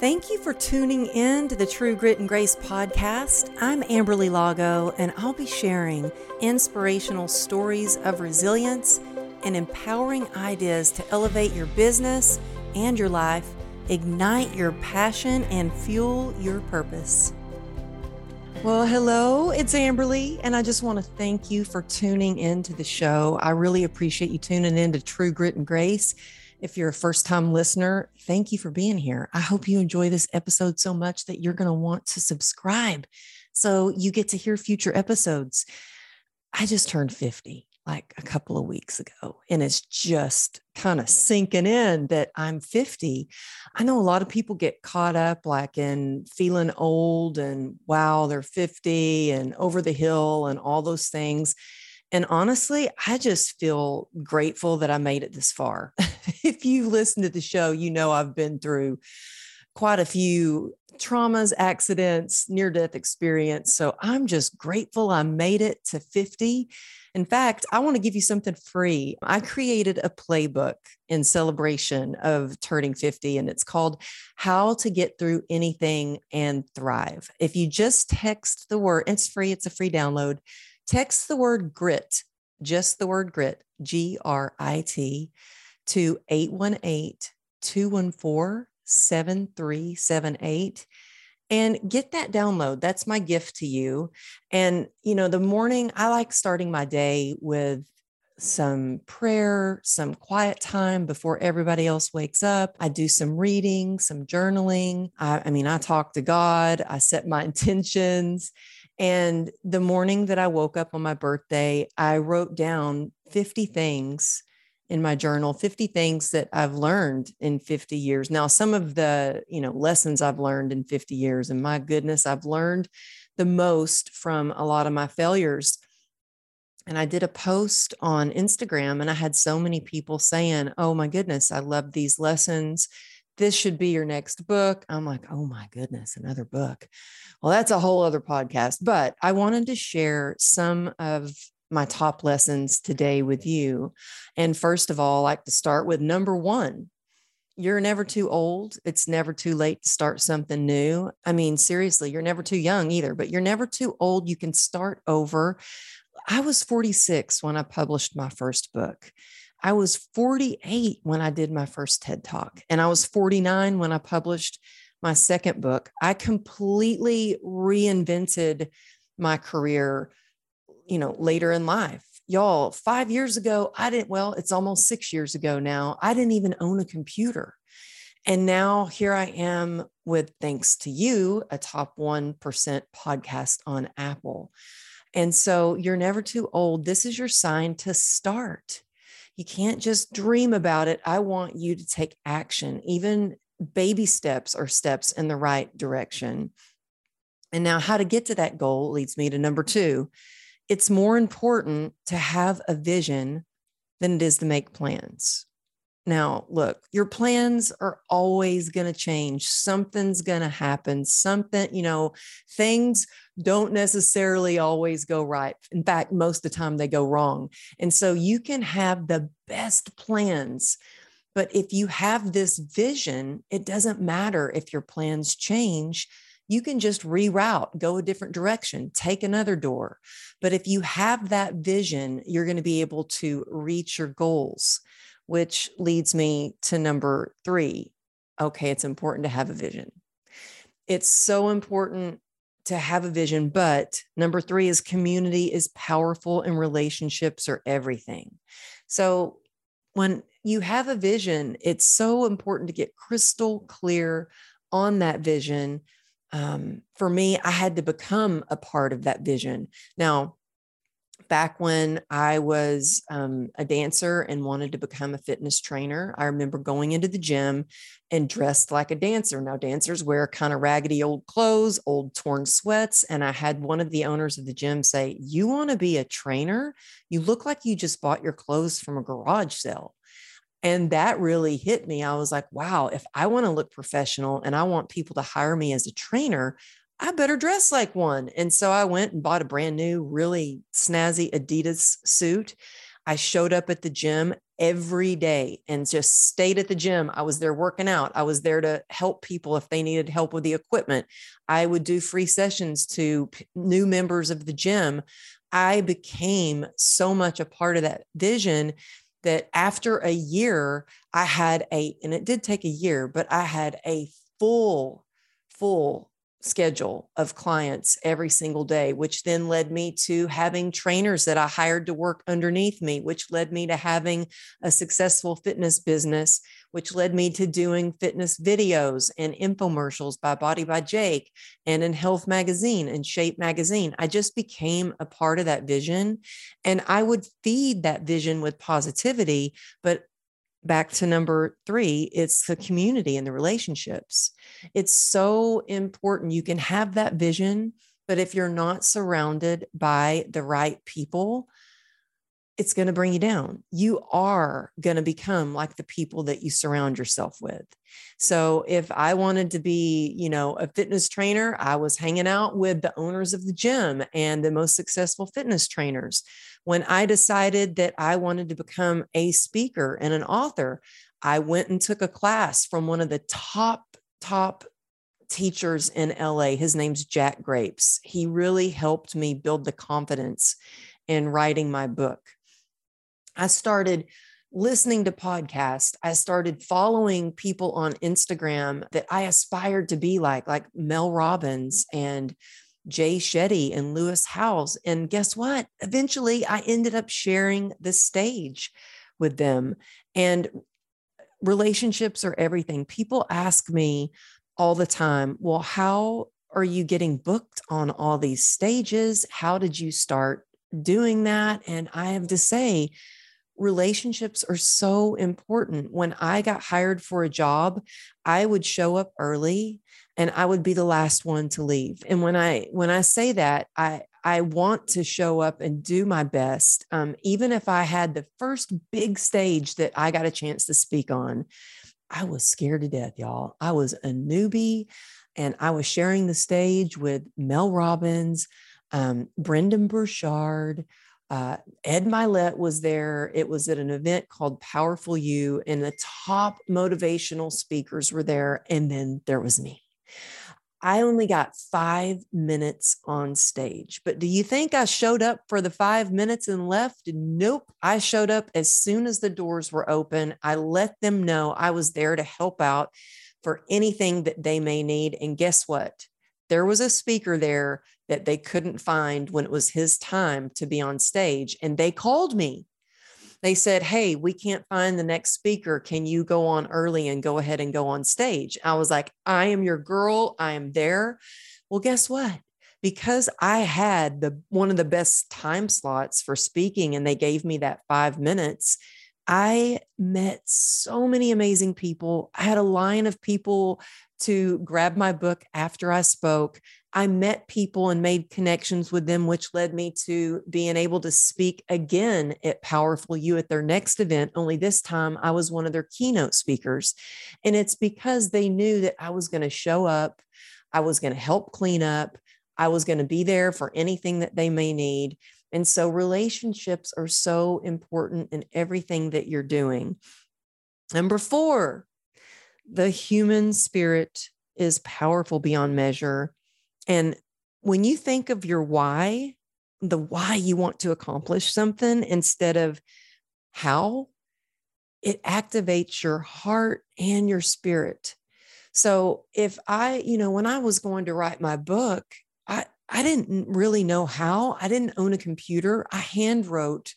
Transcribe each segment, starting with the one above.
Thank you for tuning in to the True Grit and Grace podcast. I'm Amberly Lago, and I'll be sharing inspirational stories of resilience and empowering ideas to elevate your business and your life, ignite your passion, and fuel your purpose. Well, hello, it's Amberly, and I just want to thank you for tuning into the show. I really appreciate you tuning in to True Grit and Grace. If you're a first time listener, thank you for being here. I hope you enjoy this episode so much that you're going to want to subscribe so you get to hear future episodes. I just turned 50 like a couple of weeks ago, and it's just kind of sinking in that I'm 50. I know a lot of people get caught up like in feeling old and wow, they're 50 and over the hill and all those things. And honestly, I just feel grateful that I made it this far. if you listen to the show, you know I've been through quite a few traumas, accidents, near death experience. So I'm just grateful I made it to 50. In fact, I want to give you something free. I created a playbook in celebration of turning 50, and it's called How to Get Through Anything and Thrive. If you just text the word, it's free, it's a free download Text the word grit, just the word grit, G R I T, to 818 214 7378 and get that download. That's my gift to you. And, you know, the morning, I like starting my day with some prayer, some quiet time before everybody else wakes up. I do some reading, some journaling. I, I mean, I talk to God, I set my intentions. And the morning that I woke up on my birthday, I wrote down 50 things in my journal 50 things that I've learned in 50 years. Now, some of the, you know, lessons I've learned in 50 years and my goodness, I've learned the most from a lot of my failures. And I did a post on Instagram and I had so many people saying, "Oh my goodness, I love these lessons this should be your next book. I'm like, oh my goodness, another book. Well, that's a whole other podcast. But I wanted to share some of my top lessons today with you. And first of all, I like to start with number one. You're never too old. It's never too late to start something new. I mean, seriously, you're never too young either, but you're never too old. You can start over. I was 46 when I published my first book. I was 48 when I did my first TED Talk, and I was 49 when I published my second book. I completely reinvented my career, you know, later in life. Y'all, five years ago, I didn't, well, it's almost six years ago now, I didn't even own a computer. And now here I am with, thanks to you, a top 1% podcast on Apple. And so you're never too old. This is your sign to start. You can't just dream about it. I want you to take action. Even baby steps are steps in the right direction. And now, how to get to that goal leads me to number two. It's more important to have a vision than it is to make plans. Now, look, your plans are always going to change. Something's going to happen. Something, you know, things don't necessarily always go right. In fact, most of the time they go wrong. And so you can have the best plans. But if you have this vision, it doesn't matter if your plans change. You can just reroute, go a different direction, take another door. But if you have that vision, you're going to be able to reach your goals which leads me to number three. Okay, it's important to have a vision. It's so important to have a vision, but number three is community is powerful and relationships are everything. So when you have a vision, it's so important to get crystal clear on that vision. Um, for me, I had to become a part of that vision. Now, back when I was um, a dancer and wanted to become a fitness trainer, I remember going into the gym and dressed like a dancer. Now, dancers wear kind of raggedy old clothes, old torn sweats. And I had one of the owners of the gym say, You want to be a trainer? You look like you just bought your clothes from a garage sale. And that really hit me. I was like, wow, if I want to look professional and I want people to hire me as a trainer, I better dress like one. And so I went and bought a brand new, really snazzy Adidas suit. I showed up at the gym every day and just stayed at the gym. I was there working out. I was there to help people if they needed help with the equipment. I would do free sessions to new members of the gym. I became so much a part of that vision that after a year, I had a, and it did take a year, but I had a full, full schedule of clients every single day, which then led me to having trainers that I hired to work underneath me, which led me to having a successful fitness business, which led me to doing fitness videos and infomercials by Body by Jake and in Health Magazine and Shape Magazine. I just became a part of that vision and I would feed that vision with positivity, but back to number three, it's the community and the relationships. It's so important. You can have that vision, but if you're not surrounded by the right people, it's going to bring you down. You are going to become like the people that you surround yourself with. So if I wanted to be, you know, a fitness trainer, I was hanging out with the owners of the gym and the most successful fitness trainers. When I decided that I wanted to become a speaker and an author, I went and took a class from one of the top top teachers in LA. His name's Jack Grapes. He really helped me build the confidence in writing my book. I started listening to podcasts. I started following people on Instagram that I aspired to be like, like Mel Robbins and Jay Shetty and Lewis Howes. And guess what? Eventually, I ended up sharing the stage with them. And relationships are everything. People ask me all the time, well, how are you getting booked on all these stages? How did you start doing that? And I have to say, relationships are so important. When I got hired for a job, I would show up early and I would be the last one to leave. And when I when I say that, I I want to show up and do my best. Um, even if I had the first big stage that I got a chance to speak on, I was scared to death, y'all. I was a newbie and I was sharing the stage with Mel Robbins, um, Brendon Burchard, uh, Ed Mylett was there. It was at an event called Powerful You, and the top motivational speakers were there. And then there was me. I only got five minutes on stage. But do you think I showed up for the five minutes and left? Nope. I showed up as soon as the doors were open. I let them know I was there to help out for anything that they may need. And guess what? There was a speaker there that they couldn't find when it was his time to be on stage. And they called me. They said, Hey, we can't find the next speaker. Can you go on early and go ahead and go on stage? I was like, I am your girl. I am there. Well, guess what? Because I had the one of the best time slots for speaking and they gave me that 5 minutes, I met so many amazing people. I had a line of people to grab my book after I spoke. I met people and made connections with them, which led me to being able to speak again at Powerful You at their next event. Only this time I was one of their keynote speakers. And it's because they knew that I was going to show up, I was going to help clean up, I was going to be there for anything that they may need. And so relationships are so important in everything that you're doing. Number four, the human spirit is powerful beyond measure. And when you think of your why, the why you want to accomplish something instead of how, it activates your heart and your spirit. So if I, you know, when I was going to write my book, I I didn't really know how. I didn't own a computer. I hand wrote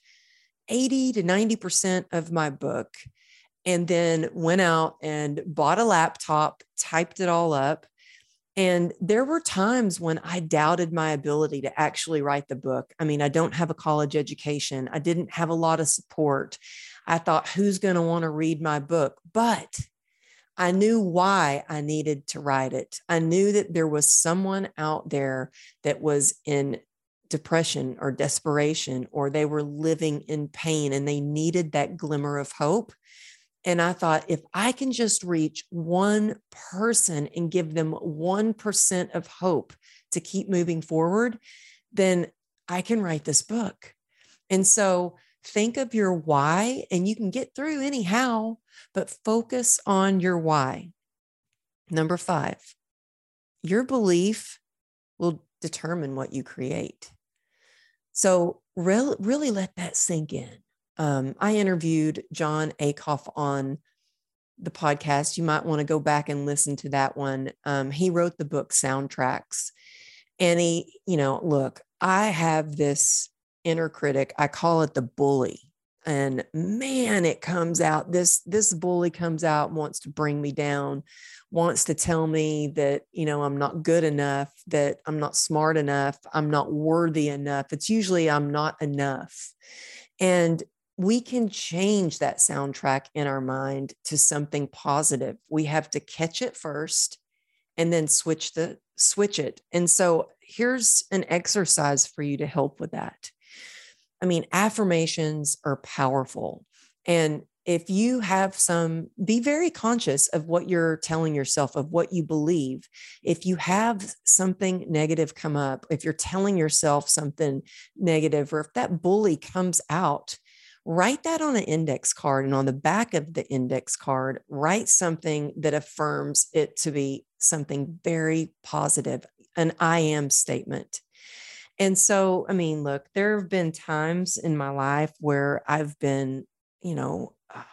80 to 90% of my book and then went out and bought a laptop, typed it all up. And there were times when I doubted my ability to actually write the book. I mean, I don't have a college education, I didn't have a lot of support. I thought, who's going to want to read my book? But I knew why I needed to write it. I knew that there was someone out there that was in depression or desperation, or they were living in pain and they needed that glimmer of hope. And I thought, if I can just reach one person and give them 1% of hope to keep moving forward, then I can write this book. And so think of your why and you can get through anyhow, but focus on your why. Number five, your belief will determine what you create. So, re- really let that sink in. Um, I interviewed Jon Acuff on the podcast. You might want to go back and listen to that one. Um, he wrote the book Soundtracks. And he, you know, look, I have this inner critic. I call it the bully. And man, it comes out. This this bully comes out, wants to bring me down, wants to tell me that, you know, I'm not good enough, that I'm not smart enough, I'm not worthy enough. It's usually I'm not enough. And we can change that soundtrack in our mind to something positive. We have to catch it first and then switch the switch it. And so here's an exercise for you to help with that. I mean, affirmations are powerful. And if you have some, be very conscious of what you're telling yourself, of what you believe. If you have something negative come up, if you're telling yourself something negative, or if that bully comes out, write that on an index card. And on the back of the index card, write something that affirms it to be something very positive, an I am statement. And so, I mean, look, there have been times in my life where I've been, you know, ah,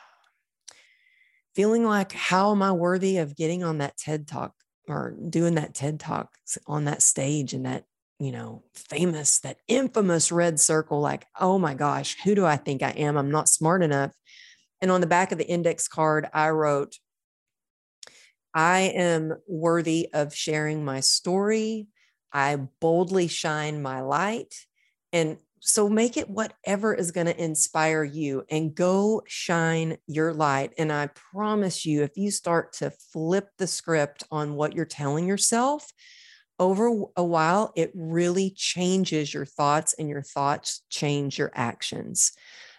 feeling like, how am I worthy of getting on that TED talk or doing that TED talk on that stage and that you know, famous, that infamous red circle, like, oh my gosh, who do I think I am? I'm not smart enough. And on the back of the index card, I wrote, I am worthy of sharing my story. I boldly shine my light. And so make it whatever is going to inspire you and go shine your light. And I promise you, if you start to flip the script on what you're telling yourself, over a while, it really changes your thoughts, and your thoughts change your actions.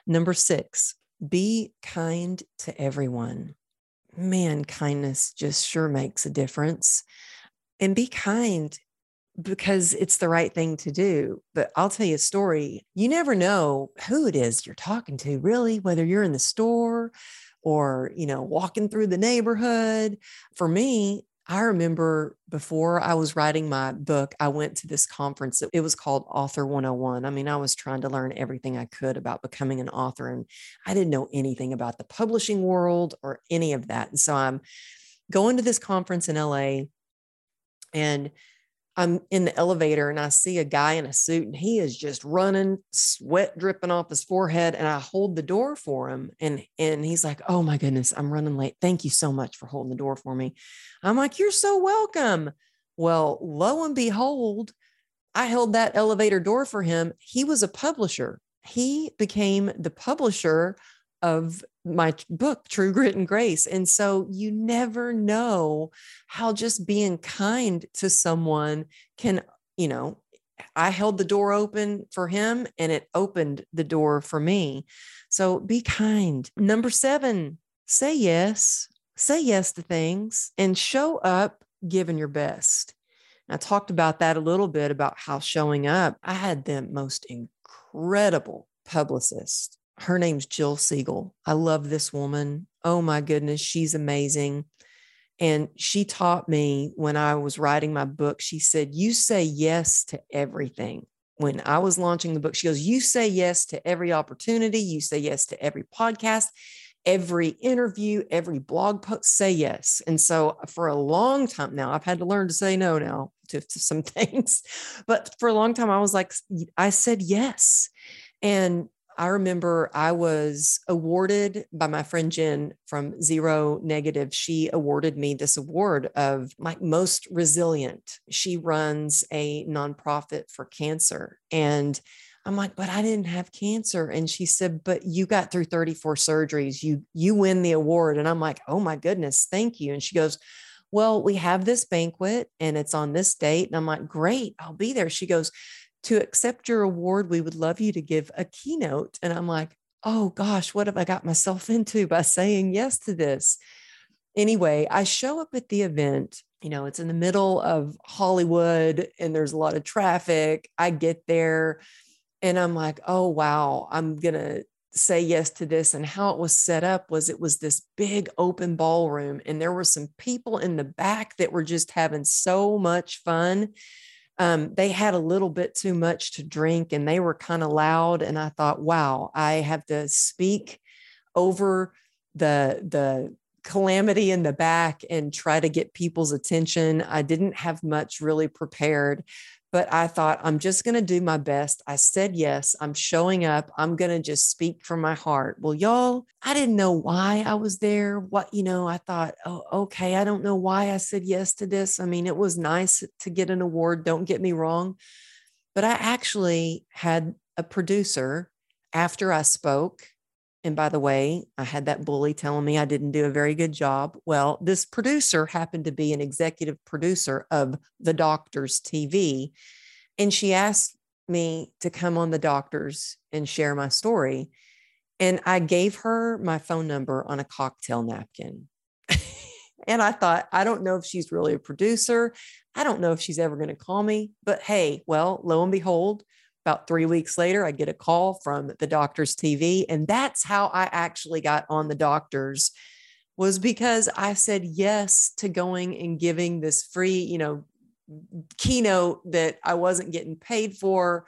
Number six, be kind to everyone. Man, kindness just sure makes a difference. And be kind because it's the right thing to do. But I'll tell you a story. You never know who it is you're talking to, really, whether you're in the store or, you know, walking through the neighborhood. For me, I remember before I was writing my book, I went to this conference. It was called Author 101. I mean, I was trying to learn everything I could about becoming an author, and I didn't know anything about the publishing world or any of that. And so I'm going to this conference in LA, and I'm in the elevator and I see a guy in a suit and he is just running, sweat dripping off his forehead. And I hold the door for him. And, and he's like, Oh my goodness, I'm running late. Thank you so much for holding the door for me. I'm like, You're so welcome. Well, lo and behold, I held that elevator door for him. He was a publisher. He became the publisher of my book, True Grit and Grace. And so you never know how just being kind to someone can, you know, I held the door open for him and it opened the door for me. So be kind. Number seven, say yes. Say yes to things and show up giving your best. I talked about that a little bit about how showing up. I had the most incredible publicist her name's Jill Siegel. I love this woman. Oh my goodness, she's amazing. And she taught me when I was writing my book, she said, You say yes to everything. When I was launching the book, she goes, You say yes to every opportunity. You say yes to every podcast, every interview, every blog post, say yes. And so uh, for a long time now, I've had to learn to say no now to, to some things. But for a long time, I was like, I said yes. And I remember I was awarded by my friend Jen from Zero Negative. She awarded me this award of my most resilient. She runs a nonprofit for cancer. And I'm like, but I didn't have cancer. And she said, but you got through 34 surgeries. You you win the award. And I'm like, oh my goodness, thank you. And she goes, well, we have this banquet and it's on this date. And I'm like, great, I'll be there. She goes, to accept your award, we would love you to give a keynote. And I'm like, oh gosh, what have I got myself into by saying yes to this? Anyway, I show up at the event. You know, it's in the middle of Hollywood and there's a lot of traffic. I get there and I'm like, oh, wow, I'm going to say yes to this and how it was set up was it was this big open ballroom and there were some people in the back that were just having so much fun um, they had a little bit too much to drink and they were kind of loud and i thought wow i have to speak over the the calamity in the back and try to get people's attention. I didn't have much really prepared but I thought, I'm just going to do my best. I said yes. I'm showing up. I'm going to just speak from my heart. Well, y'all, I didn't know why I was there. What, you know, I thought, oh, okay. I don't know why I said yes to this. I mean, it was nice to get an award. Don't get me wrong. But I actually had a producer after I spoke and by the way, I had that bully telling me I didn't do a very good job. Well, this producer happened to be an executive producer of The Doctors TV. And she asked me to come on The Doctors and share my story. And I gave her my phone number on a cocktail napkin. and I thought, I don't know if she's really a producer. I don't know if she's ever going to call me. But hey, well, lo and behold, about three weeks later, I get a call from the doctor's TV. And that's how I actually got on the doctors was because I said yes to going and giving this free, you know, keynote that I wasn't getting paid for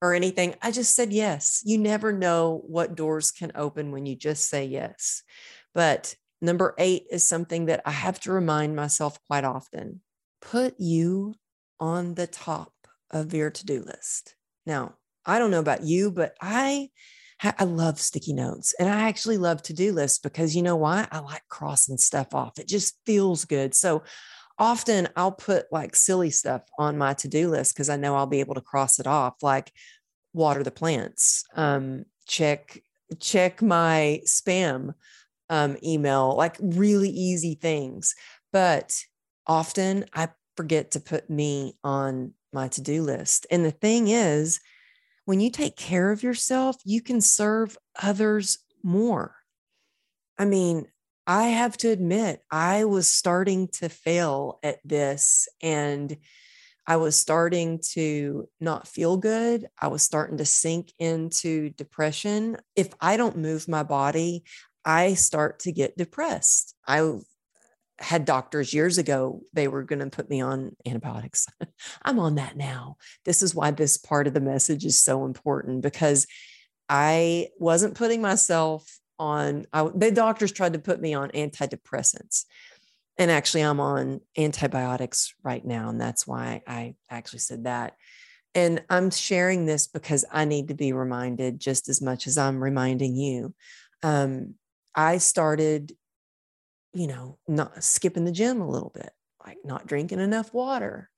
or anything. I just said yes. You never know what doors can open when you just say yes. But number eight is something that I have to remind myself quite often put you on the top of your to do list. Now, I don't know about you, but I I love sticky notes and I actually love to do lists because you know why? I like crossing stuff off. It just feels good. So often I'll put like silly stuff on my to do list because I know I'll be able to cross it off, like water the plants, um, check check my spam um, email, like really easy things. But often I forget to put me on my to do list. And the thing is, when you take care of yourself, you can serve others more. I mean, I have to admit, I was starting to fail at this and I was starting to not feel good. I was starting to sink into depression. If I don't move my body, I start to get depressed. I had doctors years ago, they were going to put me on antibiotics. I'm on that now. This is why this part of the message is so important because I wasn't putting myself on, I, the doctors tried to put me on antidepressants. And actually, I'm on antibiotics right now. And that's why I actually said that. And I'm sharing this because I need to be reminded just as much as I'm reminding you. Um, I started you know, not skipping the gym a little bit, like not drinking enough water.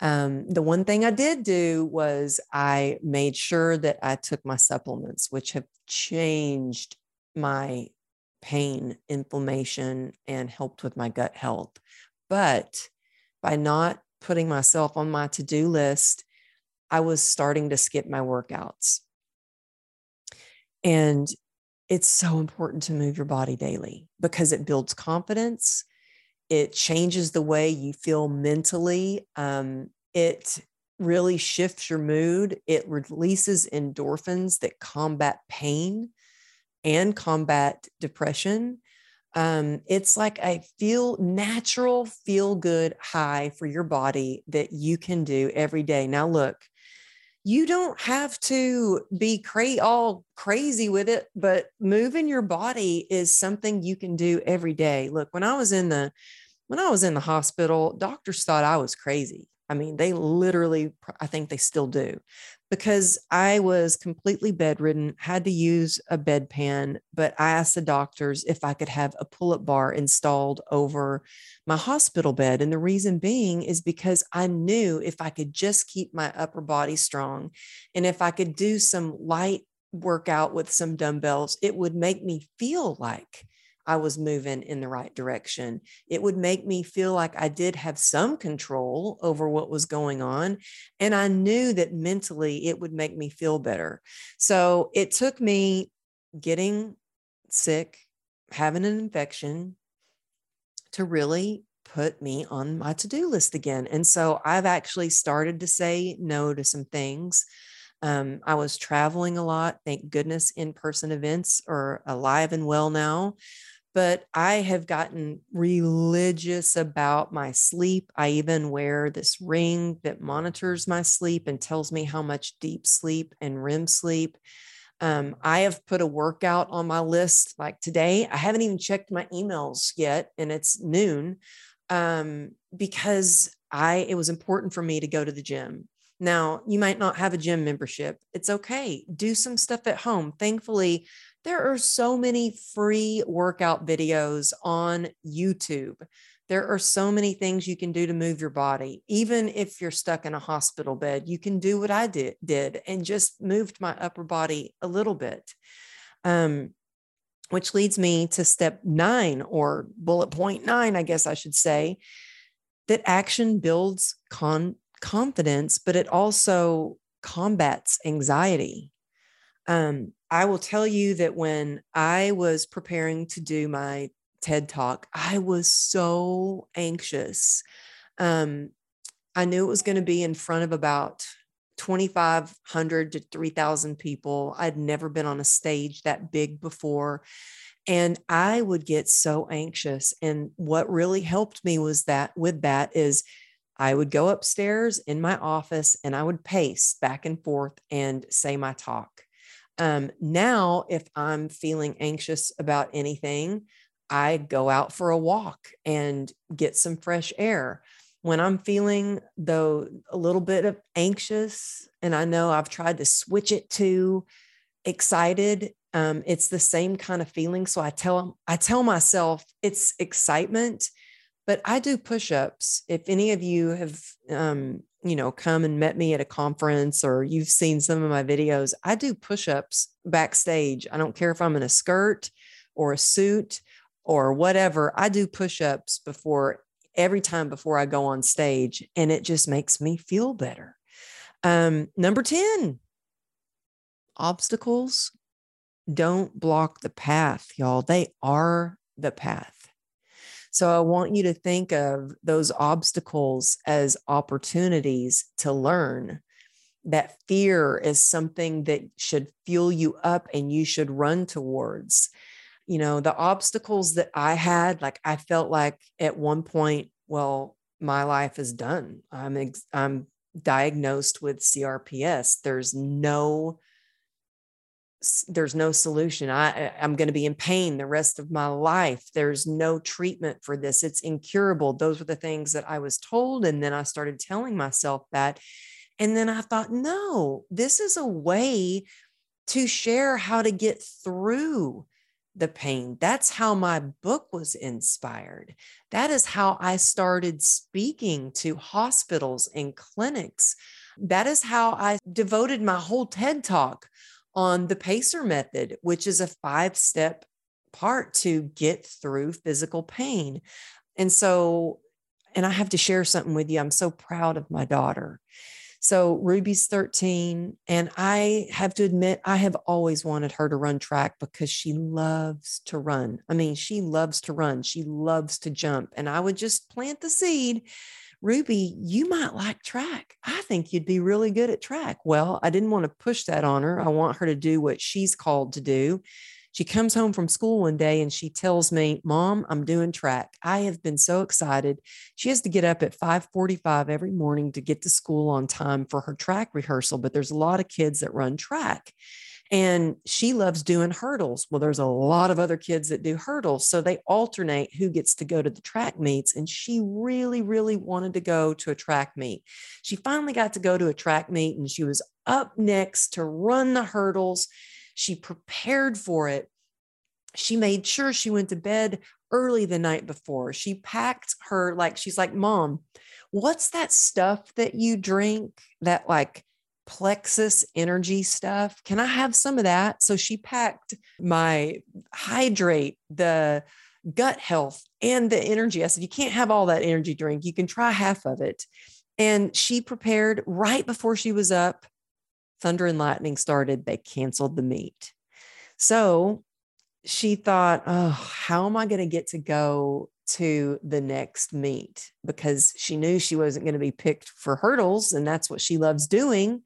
Um, the one thing I did do was I made sure that I took my supplements, which have changed my pain, inflammation, and helped with my gut health. But by not putting myself on my to do list, I was starting to skip my workouts. And it's so important to move your body daily because it builds confidence. It changes the way you feel mentally. Um, it really shifts your mood. It releases endorphins that combat pain and combat depression. Um, it's like a feel natural, feel good high for your body that you can do every day. Now, look, you don't have to be cra- all crazy with it, but moving your body is something you can do every day. Look, when I was in the when I was in the hospital, doctors thought I was crazy. I mean, they literally, I think they still do, because I was completely bedridden, had to use a bedpan. But I asked the doctors if I could have a pull up bar installed over my hospital bed. And the reason being is because I knew if I could just keep my upper body strong and if I could do some light workout with some dumbbells, it would make me feel like I was moving in the right direction. It would make me feel like I did have some control over what was going on. And I knew that mentally it would make me feel better. So it took me getting sick, having an infection to really put me on my to do list again. And so I've actually started to say no to some things. Um, I was traveling a lot. Thank goodness in person events are alive and well now. But I have gotten religious about my sleep. I even wear this ring that monitors my sleep and tells me how much deep sleep and REM sleep. Um, I have put a workout on my list like today. I haven't even checked my emails yet, and it's noon um, because I it was important for me to go to the gym. Now, you might not have a gym membership. It's okay. Do some stuff at home. Thankfully, there are so many free workout videos on YouTube. There are so many things you can do to move your body. Even if you're stuck in a hospital bed, you can do what I did, did and just moved my upper body a little bit. Um, which leads me to step nine or bullet point nine, I guess I should say, that action builds con- confidence, but it also combats anxiety. Um, I will tell you that when I was preparing to do my TED talk, I was so anxious. Um, I knew it was going to be in front of about 2,500 to 3,000 people. I'd never been on a stage that big before. And I would get so anxious. And what really helped me was that with that is I would go upstairs in my office and I would pace back and forth and say my talk. Um, now, if I'm feeling anxious about anything, I go out for a walk and get some fresh air. When I'm feeling, though, a little bit of anxious, and I know I've tried to switch it to excited, um, it's the same kind of feeling. So I tell I tell myself it's excitement, but I do push-ups. If any of you have um, you know, come and met me at a conference or you've seen some of my videos, I do push-ups backstage. I don't care if I'm in a skirt or a suit or whatever. I do push-ups before every time before I go on stage, and it just makes me feel better. Um, number 10, obstacles don't block the path, y'all. They are the path. So I want you to think of those obstacles as opportunities to learn. That fear is something that should fuel you up and you should run towards. You know, the obstacles that I had, like I felt like at one point, well, my life is done. I'm ex- I'm diagnosed with CRPS. There's no there's no solution. I, I'm going to be in pain the rest of my life. There's no treatment for this. It's incurable. Those were the things that I was told. And then I started telling myself that. And then I thought, no, this is a way to share how to get through the pain. That's how my book was inspired. That is how I started speaking to hospitals and clinics. That is how I devoted my whole TED talk on the PACER method, which is a five step part to get through physical pain. And so, and I have to share something with you. I'm so proud of my daughter. So, Ruby's 13, and I have to admit, I have always wanted her to run track because she loves to run. I mean, she loves to run, she loves to jump. And I would just plant the seed Ruby, you might like track. I think you'd be really good at track. Well, I didn't want to push that on her. I want her to do what she's called to do. She comes home from school one day and she tells me, "Mom, I'm doing track." I have been so excited. She has to get up at 5:45 every morning to get to school on time for her track rehearsal, but there's a lot of kids that run track and she loves doing hurdles. Well, there's a lot of other kids that do hurdles. So they alternate who gets to go to the track meets. And she really, really wanted to go to a track meet. She finally got to go to a track meet and she was up next to run the hurdles. She prepared for it. She made sure she went to bed early the night before. She packed her, like, she's like, Mom, what's that stuff that you drink that, like, plexus energy stuff. Can I have some of that? So she packed my hydrate, the gut health, and the energy. I said, You can't have all that energy drink. You can try half of it. And she prepared right before she was up. Thunder and lightning started. They canceled the meet. So she thought, Oh, how am I going to get to go to the next meet because she knew she wasn't going to be picked for hurdles and that's what she loves doing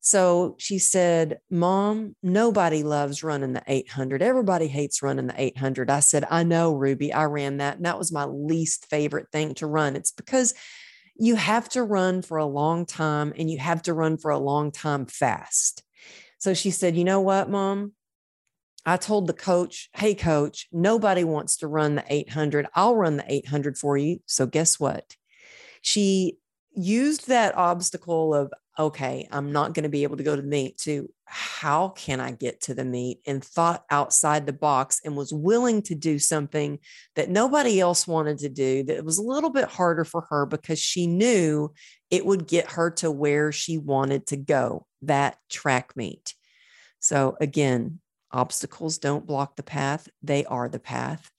So she said, Mom, nobody loves running the 800. Everybody hates running the 800. I said, I know, Ruby. I ran that. And that was my least favorite thing to run. It's because you have to run for a long time and you have to run for a long time fast. So she said, You know what, Mom? I told the coach, Hey, coach, nobody wants to run the 800. I'll run the 800 for you. So guess what? She used that obstacle of okay, I'm not going to be able to go to the meet to how can I get to the meet and thought outside the box and was willing to do something that nobody else wanted to do that was a little bit harder for her because she knew it would get her to where she wanted to go, that track meet. So again, obstacles don't block the path, they are the path.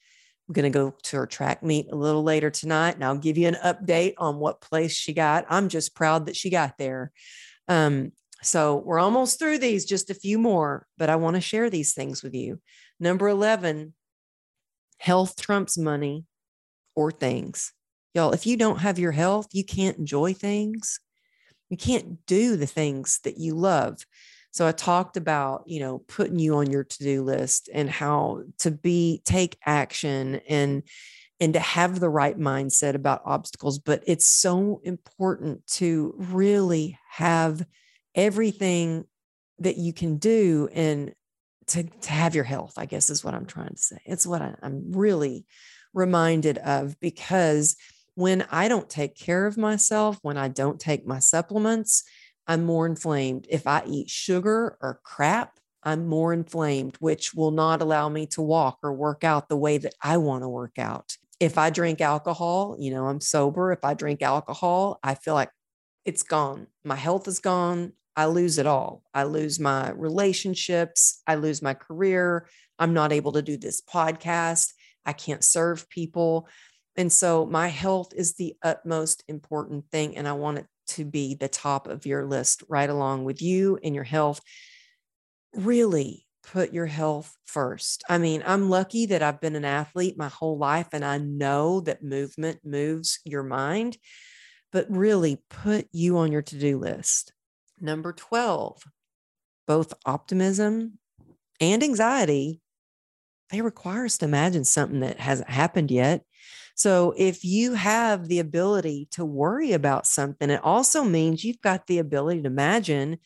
I'm going to go to her track meet a little later tonight and I'll give you an update on what place she got. I'm just proud that she got there. Um, so we're almost through these, just a few more, but I want to share these things with you. Number 11, health trumps money or things. Y'all, if you don't have your health, you can't enjoy things. You can't do the things that you love. So I talked about, you know, putting you on your to-do list and how to be take action and and to have the right mindset about obstacles, but it's so important to really have everything that you can do and to, to have your health, I guess is what I'm trying to say. It's what I, I'm really reminded of because when I don't take care of myself, when I don't take my supplements, I'm more inflamed. If I eat sugar or crap, I'm more inflamed, which will not allow me to walk or work out the way that I want to work out. If I drink alcohol, you know, I'm sober. If I drink alcohol, I feel like it's gone. My health is gone. I lose it all. I lose my relationships. I lose my career. I'm not able to do this podcast. I can't serve people. And so my health is the utmost important thing. And I want it to be the top of your list right along with you and your health. Really put your health first. I mean, I'm lucky that I've been an athlete my whole life and I know that movement moves your mind, but really put you on your to do list. Number 12, both optimism and anxiety, they require us to imagine something that hasn't happened yet so if you have the ability to worry about something, it also means you've got the ability to imagine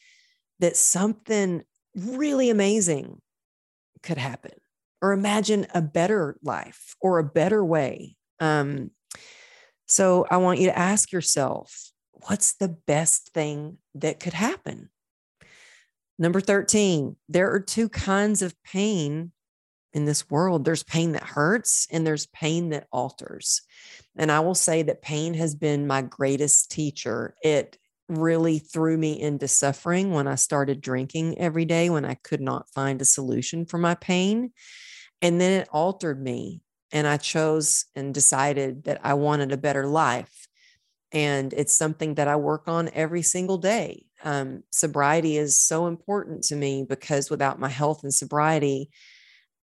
that something really amazing could happen or imagine a better life or a better way. Um, so I want you to ask yourself, what's the best thing that could happen? Number 13, there are two kinds of pain in this world, there's pain that hurts and there's pain that alters. And I will say that pain has been my greatest teacher. It really threw me into suffering when I started drinking every day, when I could not find a solution for my pain. And then it altered me. And I chose and decided that I wanted a better life. And it's something that I work on every single day. Um, sobriety is so important to me because without my health and sobriety,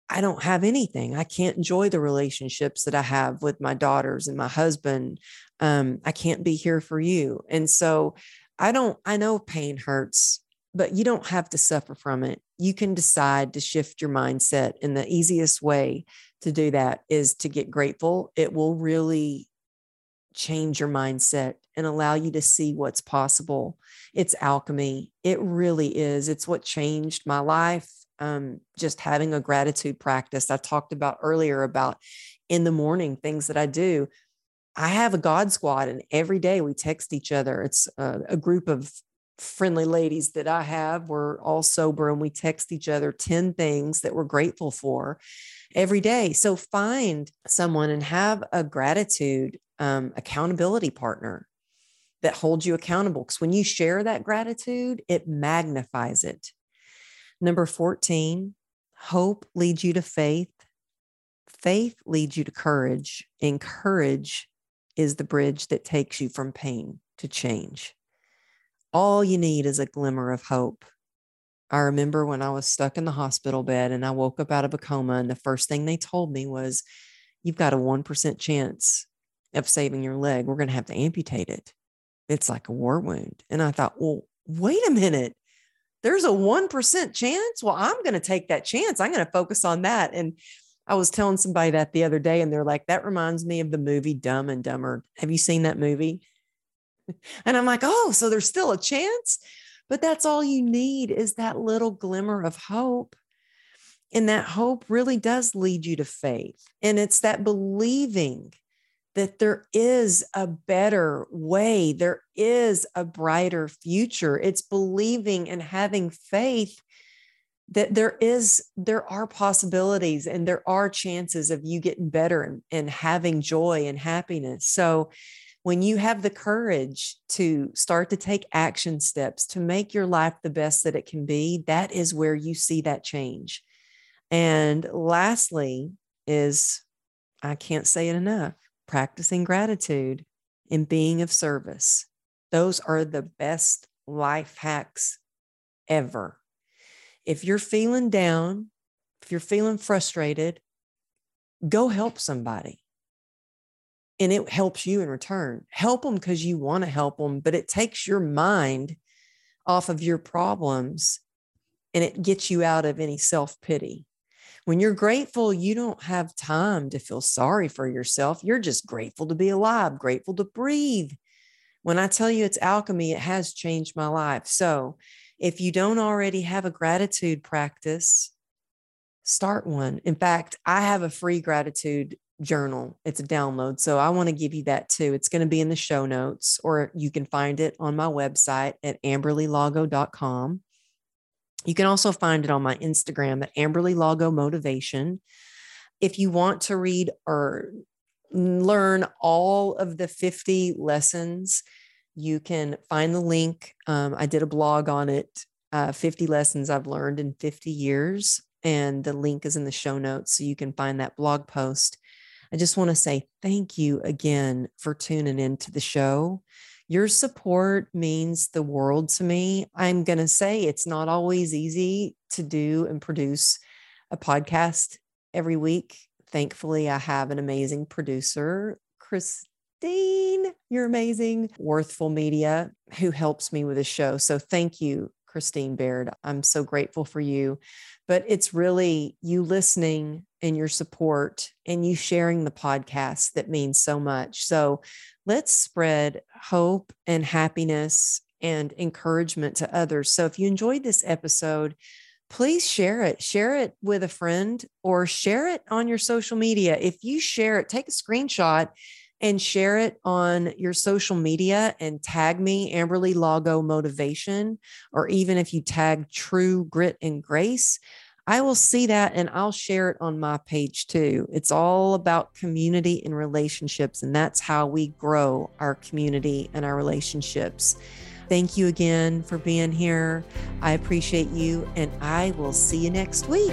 I don't have anything. I can't enjoy the relationships that I have with my daughters and my husband. Um, I can't be here for you. And so I don't, I know pain hurts, but you don't have to suffer from it. You can decide to shift your mindset. And the easiest way to do that is to get grateful. It will really change your mindset and allow you to see what's possible. It's alchemy. It really is. It's what changed my life um, just having a gratitude practice. I talked about earlier about in the morning things that I do. I have a God squad, and every day we text each other. It's a, a group of friendly ladies that I have. We're all sober and we text each other 10 things that we're grateful for every day. So find someone and have a gratitude um, accountability partner that holds you accountable. Because when you share that gratitude, it magnifies it. Number 14, hope leads you to faith. Faith leads you to courage, and courage is the bridge that takes you from pain to change. All you need is a glimmer of hope. I remember when I was stuck in the hospital bed and I woke up out of a coma, and the first thing they told me was, You've got a 1% chance of saving your leg. We're going to have to amputate it. It's like a war wound. And I thought, Well, wait a minute there's a 1% chance. Well, I'm going to take that chance. I'm going to focus on that. And I was telling somebody that the other day, and they're like, that reminds me of the movie Dumb and Dumber. Have you seen that movie? And I'm like, oh, so there's still a chance. But that's all you need is that little glimmer of hope. And that hope really does lead you to faith. And it's that believing that there is a better way, there is a brighter future. It's believing and having faith that there is there are possibilities and there are chances of you getting better and, and having joy and happiness so when you have the courage to start to take action steps to make your life the best that it can be that is where you see that change and lastly is i can't say it enough practicing gratitude and being of service those are the best life hacks ever if you're feeling down, if you're feeling frustrated, go help somebody. And it helps you in return. Help them because you want to help them, but it takes your mind off of your problems and it gets you out of any self pity. When you're grateful, you don't have time to feel sorry for yourself. You're just grateful to be alive, grateful to breathe. When I tell you it's alchemy, it has changed my life. So if you don't already have a gratitude practice, start one. In fact, I have a free gratitude journal. It's a download. So I want to give you that too. It's going to be in the show notes, or you can find it on my website at amberlylago.com. You can also find it on my Instagram at Amberly Lago Motivation. If you want to read or learn all of the 50 lessons you can find the link. Um, I did a blog on it uh, 50 lessons I've learned in 50 years. And the link is in the show notes. So you can find that blog post. I just want to say thank you again for tuning into the show. Your support means the world to me. I'm going to say it's not always easy to do and produce a podcast every week. Thankfully, I have an amazing producer, Christine, you're amazing. Worthful Media, who helps me with the show. So thank you, Christine Baird. I'm so grateful for you. But it's really you listening and your support and you sharing the podcast that means so much. So let's spread hope and happiness and encouragement to others. So if you enjoyed this episode, please share it. Share it with a friend or share it on your social media. If you share it, take a screenshot and share it on your social media and tag me, Amberly Lago Motivation, or even if you tag True Grit and Grace, I will see that and I'll share it on my page too. It's all about community and relationships, and that's how we grow our community and our relationships. Thank you again for being here. I appreciate you, and I will see you next week.